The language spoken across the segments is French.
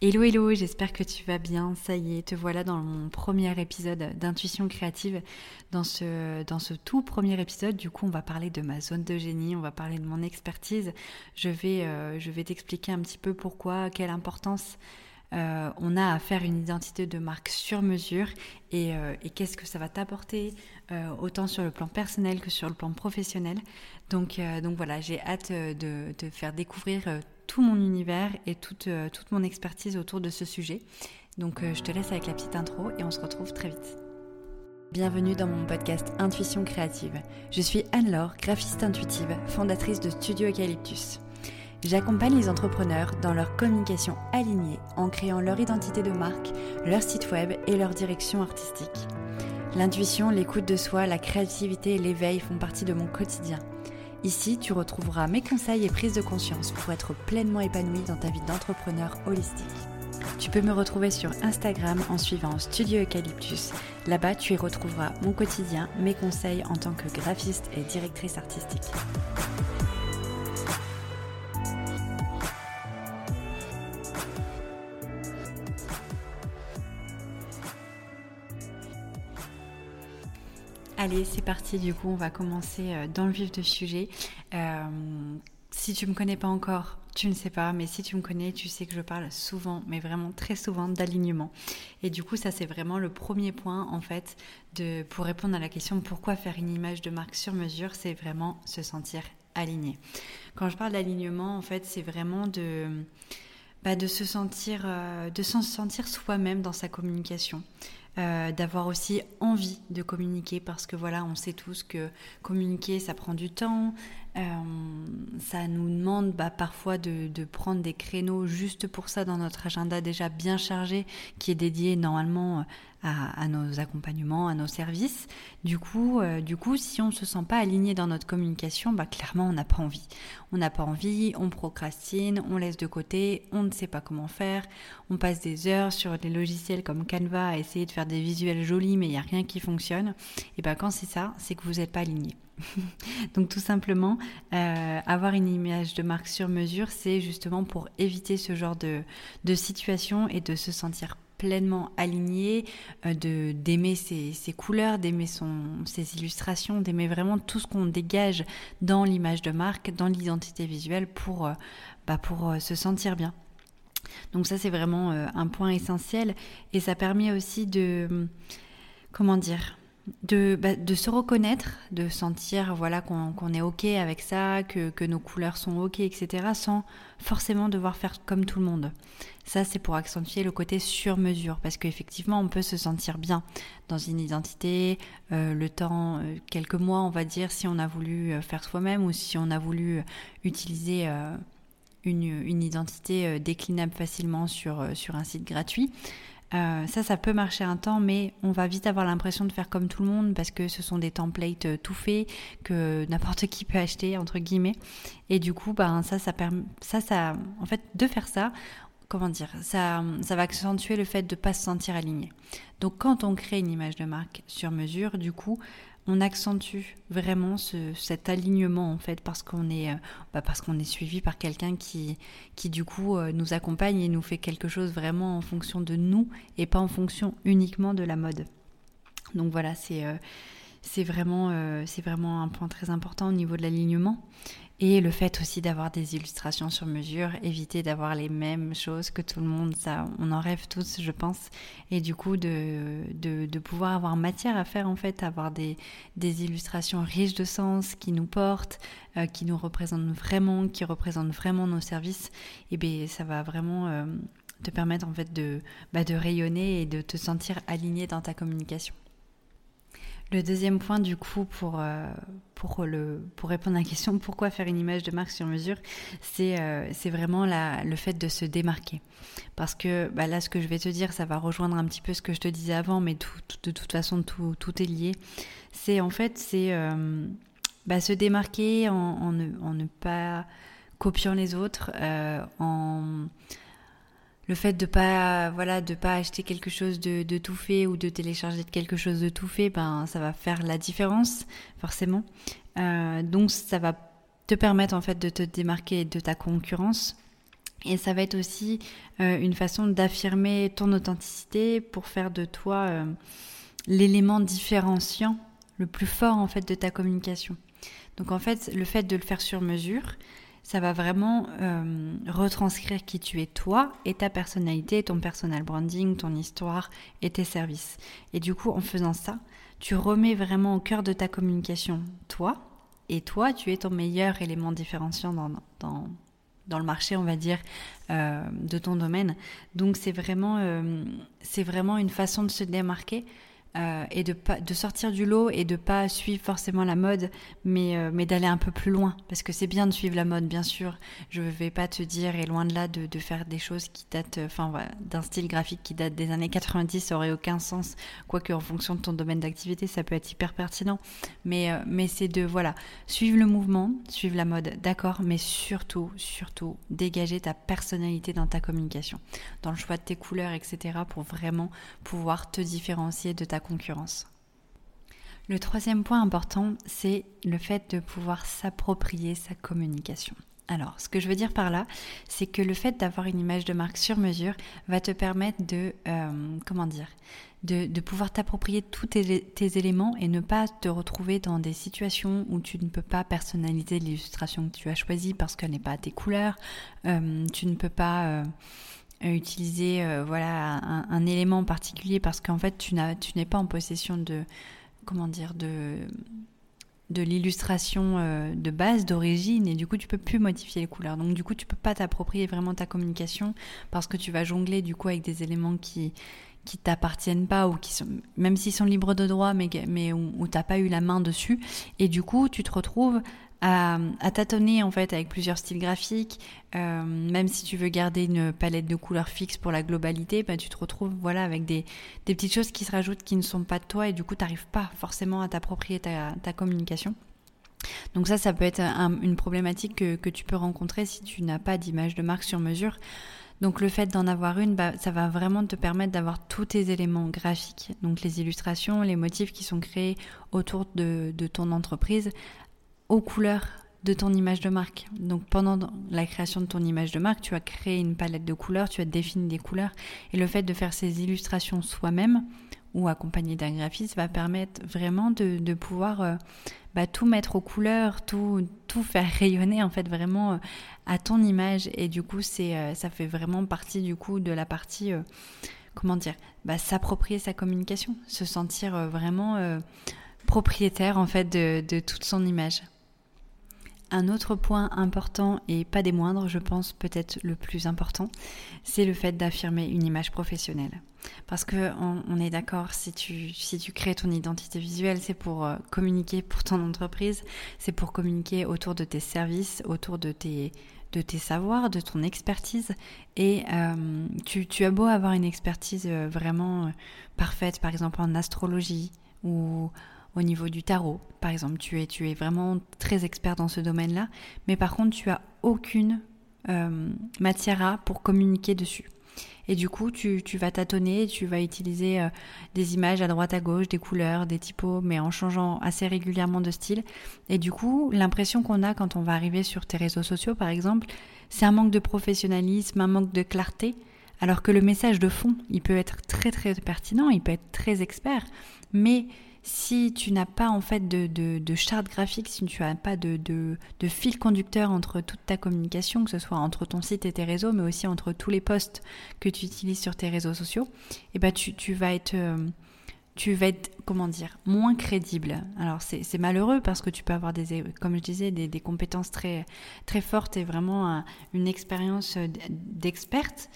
Hello hello, j'espère que tu vas bien. Ça y est, te voilà dans mon premier épisode d'intuition créative. Dans ce, tout premier épisode, du coup, on va parler de ma zone de génie, on va parler de mon expertise. Je vais, euh, je vais t'expliquer un petit peu pourquoi, quelle importance euh, on a à faire une identité de marque sur mesure et, euh, qu'est-ce que ça va t'apporter autant sur le plan personnel que sur le plan professionnel. Donc, voilà, j'ai hâte de faire découvrir tout mon univers et toute, euh, toute mon expertise autour de ce sujet. Donc euh, je te laisse avec la petite intro et on se retrouve très vite. Bienvenue dans mon podcast Intuition créative. Je suis Anne-Laure, graphiste intuitive, fondatrice de Studio Eucalyptus. J'accompagne les entrepreneurs dans leur communication alignée en créant leur identité de marque, leur site web et leur direction artistique. L'intuition, l'écoute de soi, la créativité et l'éveil font partie de mon quotidien. Ici, tu retrouveras mes conseils et prises de conscience pour être pleinement épanoui dans ta vie d'entrepreneur holistique. Tu peux me retrouver sur Instagram en suivant Studio Eucalyptus. Là-bas, tu y retrouveras mon quotidien, mes conseils en tant que graphiste et directrice artistique. Allez, c'est parti. Du coup, on va commencer euh, dans le vif du sujet. Euh, si tu me connais pas encore, tu ne sais pas, mais si tu me connais, tu sais que je parle souvent, mais vraiment très souvent, d'alignement. Et du coup, ça c'est vraiment le premier point en fait de pour répondre à la question pourquoi faire une image de marque sur mesure, c'est vraiment se sentir aligné. Quand je parle d'alignement, en fait, c'est vraiment de bah, de se sentir euh, de se sentir soi-même dans sa communication. Euh, d'avoir aussi envie de communiquer parce que voilà, on sait tous que communiquer, ça prend du temps, euh, ça nous demande bah, parfois de, prendre des créneaux juste pour ça dans notre agenda déjà bien chargé qui est dédié normalement à, nos accompagnements, à nos services. Du coup, euh, du coup, si on ne se sent pas aligné dans notre communication, bah, clairement, on n'a pas envie. On n'a pas envie, on procrastine, on laisse de côté, on ne sait pas comment faire, on passe des heures sur des logiciels comme Canva à essayer de faire des visuels jolis, mais il n'y a rien qui fonctionne. Et ben quand c'est ça, c'est que vous n'êtes pas aligné. Donc tout simplement, euh, avoir une image de marque sur mesure, c'est justement pour éviter ce genre de, de situation et de se sentir pleinement aligné, euh, d'aimer ses, couleurs, d'aimer ses illustrations, d'aimer vraiment tout ce qu'on dégage dans l'image de marque, dans l'identité visuelle pour, euh, bah pour se sentir bien. Donc ça c'est vraiment un point essentiel et ça permet aussi de comment dire bah, de, se reconnaître, de sentir voilà qu'on est ok avec ça, que, nos couleurs sont ok, etc., sans forcément devoir faire comme tout le monde. Ça, c'est pour accentuer le côté sur mesure, parce qu'effectivement, on peut se sentir bien dans une identité, euh, le temps, euh, quelques mois, on va dire, si on a voulu euh, faire soi-même ou si on a voulu utiliser une, identité déclinable facilement sur un site gratuit. Euh, ça, ça peut marcher un temps, mais on va vite avoir l'impression de faire comme tout le monde parce que ce sont des templates euh, tout faits que n'importe qui peut acheter entre guillemets. Et du coup, ben ça, ça permet, ça, ça, en fait, de faire ça, comment dire, ça, ça va accentuer le fait de ne pas se sentir aligné. Donc, quand on crée une image de marque sur mesure, du coup, on accentue vraiment cet alignement en fait parce qu'on est euh, bah, parce qu'on est suivi par quelqu'un qui qui du coup euh, nous accompagne et nous fait quelque chose vraiment en fonction de nous et pas en fonction uniquement de la mode. Donc voilà, c'est euh, c'est vraiment c'est vraiment un point très important au niveau de l'alignement et le fait aussi d'avoir des illustrations sur mesure, éviter d'avoir les mêmes choses que tout le monde, ça, on en rêve tous, je pense. Et du coup, de, de, pouvoir avoir matière à faire, en fait, avoir des, des illustrations riches de sens qui nous portent, euh, qui nous représentent vraiment, qui représentent vraiment nos services, et bien, ça va vraiment euh, te permettre, en fait, de, bah, de rayonner et de te sentir aligné dans ta communication. Le deuxième point, du coup, pour, euh, pour, le, pour répondre à la question pourquoi faire une image de marque sur mesure, c'est euh, vraiment la, le fait de se démarquer. Parce que bah, là, ce que je vais te dire, ça va rejoindre un petit peu ce que je te disais avant, mais de toute façon, tout, tout est lié. C'est en fait, c'est euh, bah, se démarquer en, en, ne, en, ne, pas copiant les autres, en le fait de pas voilà de pas acheter quelque chose de, tout fait ou de télécharger quelque chose de tout fait ben ça va faire la différence forcément euh, donc ça va te permettre en fait de te démarquer de ta concurrence Et ça va être aussi euh, une façon d'affirmer ton authenticité pour faire de toi euh, l'élément différenciant le plus fort en fait de ta communication. Donc en fait, le fait de le faire sur mesure, ça va vraiment euh, retranscrire qui tu es toi et ta personnalité, ton personal branding, ton histoire et tes services. Et du coup, en faisant ça, tu remets vraiment au cœur de ta communication toi, et toi, tu es ton meilleur élément différenciant dans, dans, dans le marché, on va dire, euh, de ton domaine. Donc c'est vraiment, euh, c'est vraiment une façon de se démarquer euh, et de, de sortir du lot et de pas suivre forcément la mode, mais, euh, mais d'aller un peu plus loin. Parce que c'est bien de suivre la mode, bien sûr. Je vais pas te dire, et loin de là, de, de faire des choses qui datent, enfin, d'un style graphique qui date des années 90, ça aurait aucun sens. Quoique, en fonction de ton domaine d'activité, ça peut être hyper pertinent. Mais, euh, mais c'est de, voilà, suivre le mouvement, suivre la mode, d'accord, mais surtout, surtout, dégager ta personnalité dans ta communication, dans le choix de tes couleurs, etc., pour vraiment pouvoir te différencier de ta concurrence. Le troisième point important, c'est le fait de pouvoir s'approprier sa communication. Alors, ce que je veux dire par là, c'est que le fait d'avoir une image de marque sur mesure va te permettre de, euh, comment dire, de, pouvoir t'approprier tous tes, éléments et ne pas te retrouver dans des situations où tu ne peux pas personnaliser l'illustration que tu as choisie parce qu'elle n'est pas à tes couleurs, euh, tu ne peux pas... Euh, utiliser euh, voilà un, élément particulier parce qu'en fait tu n'es pas en possession de comment dire de de l'illustration euh, de base d'origine et du coup tu peux plus modifier les couleurs. Donc du coup tu peux pas t'approprier vraiment ta communication parce que tu vas jongler du coup avec des éléments qui qui t'appartiennent pas ou qui sont même s'ils sont libres de droit mais mais où, où t'as pas eu la main dessus. Et du coup tu te retrouves à, tâtonner en fait avec plusieurs styles graphiques. Euh, même si tu veux garder une palette de couleurs fixe pour la globalité, bah, tu te retrouves voilà avec des, des, petites choses qui se rajoutent qui ne sont pas de toi et du coup tu n'arrives pas forcément à t'approprier ta, ta, communication. Donc ça, ça peut être une problématique que, que, tu peux rencontrer si tu n'as pas d'image de marque sur mesure. Donc le fait d'en avoir une, bah, ça va vraiment te permettre d'avoir tous tes éléments graphiques, donc les illustrations, les motifs qui sont créés autour de, de ton entreprise, aux couleurs de ton image de marque. Donc pendant la création de ton image de marque, tu as créé une palette de couleurs, tu as défini des couleurs et le fait de faire ces illustrations soi-même ou accompagné d'un graphiste va permettre vraiment de, pouvoir euh, bah, tout mettre aux couleurs, tout, tout faire rayonner en fait vraiment euh, à ton image et du coup c'est euh, ça fait vraiment partie du coup de la partie comment dire bah, s'approprier sa communication, se sentir vraiment propriétaire en fait de toute son image. Un autre point important et pas des moindres, je pense peut-être le plus important, c'est le fait d'affirmer une image professionnelle. Parce que on, est d'accord, si tu, si tu crées ton identité visuelle, c'est pour euh, communiquer pour ton entreprise, c'est pour communiquer autour de tes services, autour de tes, de tes savoirs, de ton expertise. Et euh, tu, tu, as beau avoir une expertise euh, vraiment parfaite, par exemple en astrologie ou au niveau du tarot, par exemple. Tu es, tu es vraiment très expert dans ce domaine-là, mais par contre, tu as aucune euh, matière à pour communiquer dessus. Et du coup, tu, tu vas tâtonner, tu vas utiliser euh, des images à droite à gauche, des couleurs, des typos, mais en changeant assez régulièrement de style. Et du coup, l'impression qu'on a quand on va arriver sur tes réseaux sociaux, par exemple, c'est un manque de professionnalisme, un manque de clarté, alors que le message de fond, il peut être très très pertinent, il peut être très expert, mais si tu n'as pas en fait de, charte graphique, si tu n'as pas de, fil conducteur entre toute ta communication, que ce soit entre ton site et tes réseaux, mais aussi entre tous les posts que tu utilises sur tes réseaux sociaux, eh ben tu, vas être euh, tu vas être, comment dire, moins crédible. Alors c'est malheureux parce que tu peux avoir des, comme je disais, des, compétences très, très fortes et vraiment une expérience d'experte,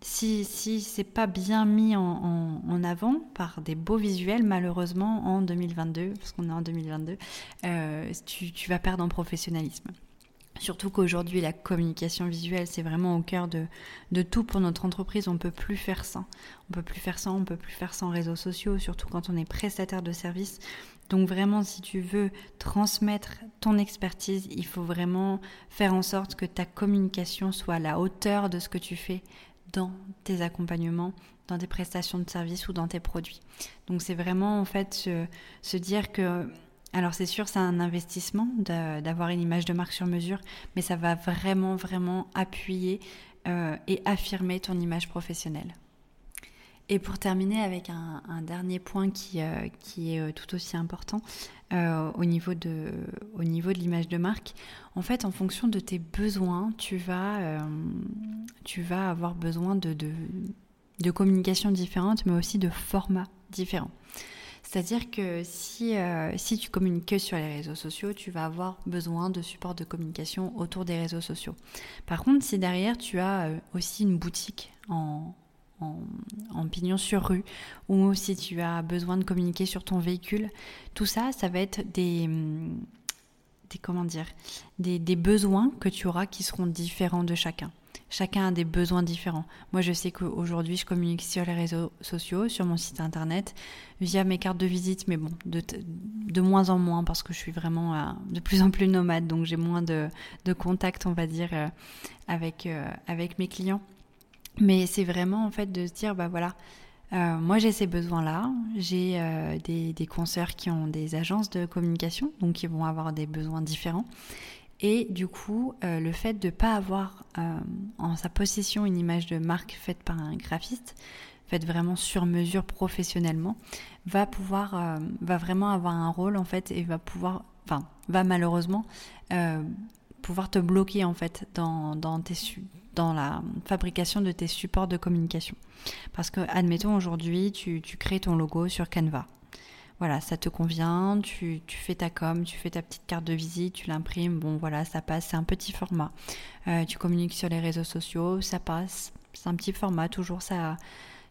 si, si c'est pas bien mis en, avant par des beaux visuels, malheureusement en 2022, parce qu'on est en 2022, euh, tu, vas perdre en professionnalisme. Surtout qu'aujourd'hui, la communication visuelle, c'est vraiment au cœur de, tout pour notre entreprise. On ne peut plus faire ça. On peut plus faire ça, on peut plus faire sans réseaux sociaux, surtout quand on est prestataire de services. Donc vraiment, si tu veux transmettre ton expertise, il faut vraiment faire en sorte que ta communication soit à la hauteur de ce que tu fais dans tes accompagnements, dans tes prestations de services ou dans tes produits. Donc c'est vraiment en fait se, dire que, alors c'est sûr c'est un investissement d'avoir une image de marque sur mesure, mais ça va vraiment vraiment appuyer et affirmer ton image professionnelle. Et pour terminer avec un, dernier point qui, qui est tout aussi important au niveau de, de l'image de marque, en fait, en fonction de tes besoins, tu vas, tu vas avoir besoin de, de, de communication différentes, mais aussi de formats différents. C'est-à-dire que si, euh, si tu communiques que sur les réseaux sociaux, tu vas avoir besoin de support de communication autour des réseaux sociaux. Par contre, si derrière tu as euh, aussi une boutique en, en, pignon sur rue, ou si tu as besoin de communiquer sur ton véhicule, tout ça, ça va être des, des comment dire, des, des besoins que tu auras qui seront différents de chacun chacun a des besoins différents. Moi, je sais qu'aujourd'hui, je communique sur les réseaux sociaux, sur mon site internet, via mes cartes de visite, mais bon, de, de moins en moins parce que je suis vraiment euh, de plus en plus nomade, donc j'ai moins de, de contact, on va dire, euh, avec, euh, avec mes clients. Mais c'est vraiment en fait de se dire, bah voilà, moi j'ai ces besoins-là, j'ai des, des consoeurs qui ont des agences de communication, donc qui vont avoir des besoins différents. Et du coup, euh, le fait de ne pas avoir euh, en sa possession une image de marque faite par un graphiste, faite vraiment sur mesure professionnellement, va pouvoir, euh, va vraiment avoir un rôle en fait et va pouvoir, enfin, va malheureusement pouvoir te bloquer en fait dans, dans, tes, dans la fabrication de tes supports de communication. Parce que, admettons aujourd'hui, tu, tu crées ton logo sur Canva voilà, ça te convient, tu, fais ta com, tu fais ta petite carte de visite, tu l'imprimes, bon voilà, ça passe, c'est un petit format. Euh, tu communiques sur les réseaux sociaux, ça passe, c'est un petit format, toujours ça,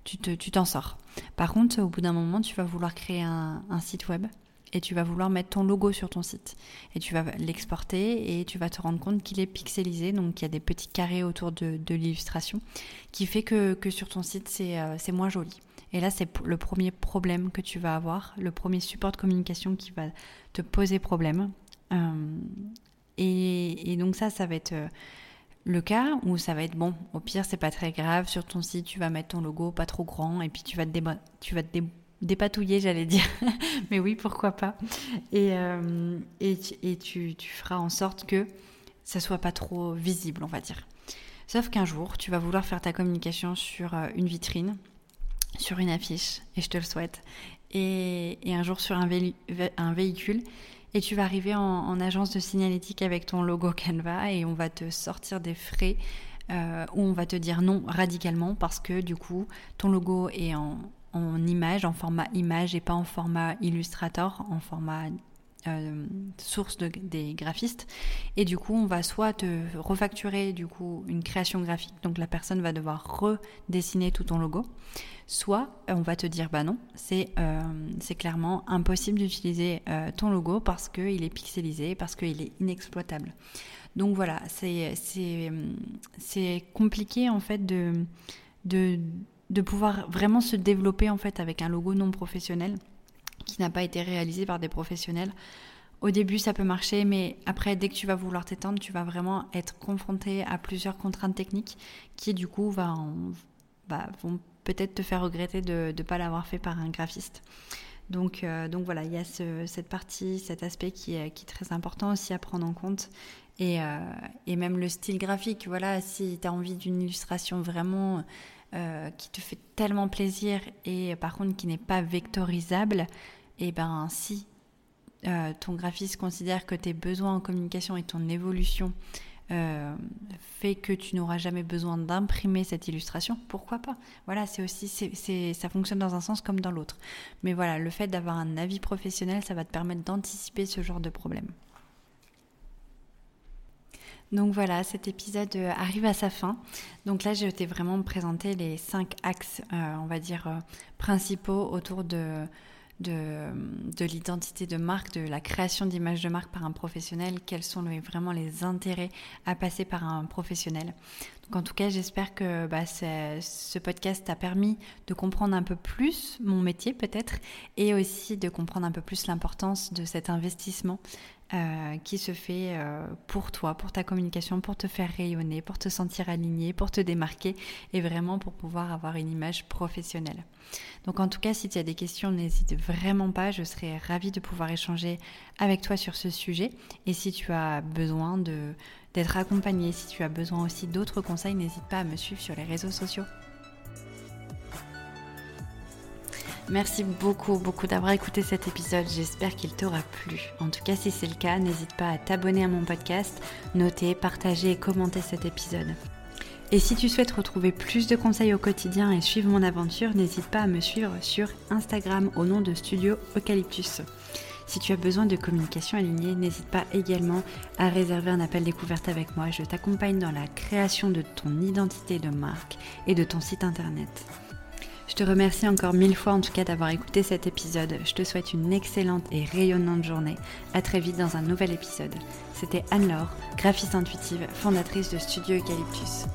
tu t'en sors. Par contre, au bout d'un moment, tu vas vouloir créer un, site web et tu vas vouloir mettre ton logo sur ton site. Et tu vas l'exporter et tu vas te rendre compte qu'il est pixelisé, donc il y a des petits carrés autour de, l'illustration, qui fait que, que sur ton site, c'est euh, moins joli. Et là, c'est le premier problème que tu vas avoir, le premier support de communication qui va te poser problème. Euh, et, donc ça, ça va être euh, le cas où ça va être bon. Au pire, c'est pas très grave. Sur ton site, tu vas mettre ton logo pas trop grand et puis tu vas te, tu vas te dépatouiller, j'allais dire. Mais oui, pourquoi pas. Et, euh, et, tu, tu, feras en sorte que ça soit pas trop visible, on va dire. Sauf qu'un jour, tu vas vouloir faire ta communication sur une vitrine sur une affiche, et je te le souhaite, et, un jour sur un, un, véhicule, et tu vas arriver en, agence de signalétique avec ton logo Canva, et on va te sortir des frais, euh, où on va te dire non radicalement, parce que du coup, ton logo est en, en image, en format image, et pas en format Illustrator, en format euh, source de, des graphistes. Et du coup on va soit te refacturer du coup une création graphique donc la personne va devoir redessiner tout ton logo soit euh, on va te dire bah non c'est euh, clairement impossible d'utiliser ton logo parce qu'il est pixelisé parce qu'il est inexploitable. Donc voilà c'est compliqué en fait de, de de pouvoir vraiment se développer en fait avec un logo non professionnel qui n'a pas été réalisé par des professionnels. Au début, ça peut marcher, mais après, dès que tu vas vouloir t'étendre, tu vas vraiment être confronté à plusieurs contraintes techniques qui, du coup, va vont peut-être te faire regretter de ne pas l'avoir fait par un graphiste. Donc, euh, donc voilà, il y a cette partie, cet aspect qui est, qui est, très important aussi à prendre en compte. Et, euh, et même le style graphique, voilà, si tu as envie d'une illustration vraiment euh, qui te fait tellement plaisir et par contre qui n'est pas vectorisable, et eh ben si euh, ton graphiste considère que tes besoins en communication et ton évolution euh, fait que tu n'auras jamais besoin d'imprimer cette illustration, pourquoi pas? Voilà, c'est aussi, c'est, ça fonctionne dans un sens comme dans l'autre. Mais voilà, le fait d'avoir un avis professionnel, ça va te permettre d'anticiper ce genre de problème. Donc voilà, cet épisode euh, arrive à sa fin. Donc là, je t'ai vraiment présenté les cinq axes, on va dire, principaux autour de l'identité de marque, de la création d'image de marque par un professionnel, quels sont vraiment les intérêts à passer par un professionnel. En tout cas, j'espère que bah, ce podcast t'a permis de comprendre un peu plus mon métier peut-être et aussi de comprendre un peu plus l'importance de cet investissement euh, qui se fait euh, pour toi, pour ta communication, pour te faire rayonner, pour te sentir aligné, pour te démarquer et vraiment pour pouvoir avoir une image professionnelle. Donc en tout cas, si tu as des questions, n'hésite vraiment pas, je serai ravie de pouvoir échanger avec toi sur ce sujet. Et si tu as besoin de d'être accompagné. Si tu as besoin aussi d'autres conseils, n'hésite pas à me suivre sur les réseaux sociaux. Merci beaucoup, beaucoup d'avoir écouté cet épisode. J'espère qu'il t'aura plu. En tout cas, si c'est le cas, n'hésite pas à t'abonner à mon podcast, noter, partager et commenter cet épisode. Et si tu souhaites retrouver plus de conseils au quotidien et suivre mon aventure, n'hésite pas à me suivre sur Instagram au nom de Studio Eucalyptus. Si tu as besoin de communication alignée, n'hésite pas également à réserver un appel découverte avec moi. Je t'accompagne dans la création de ton identité de marque et de ton site internet. Je te remercie encore mille fois en tout cas d'avoir écouté cet épisode. Je te souhaite une excellente et rayonnante journée. À très vite dans un nouvel épisode. C'était Anne-Laure, graphiste intuitive, fondatrice de Studio Eucalyptus.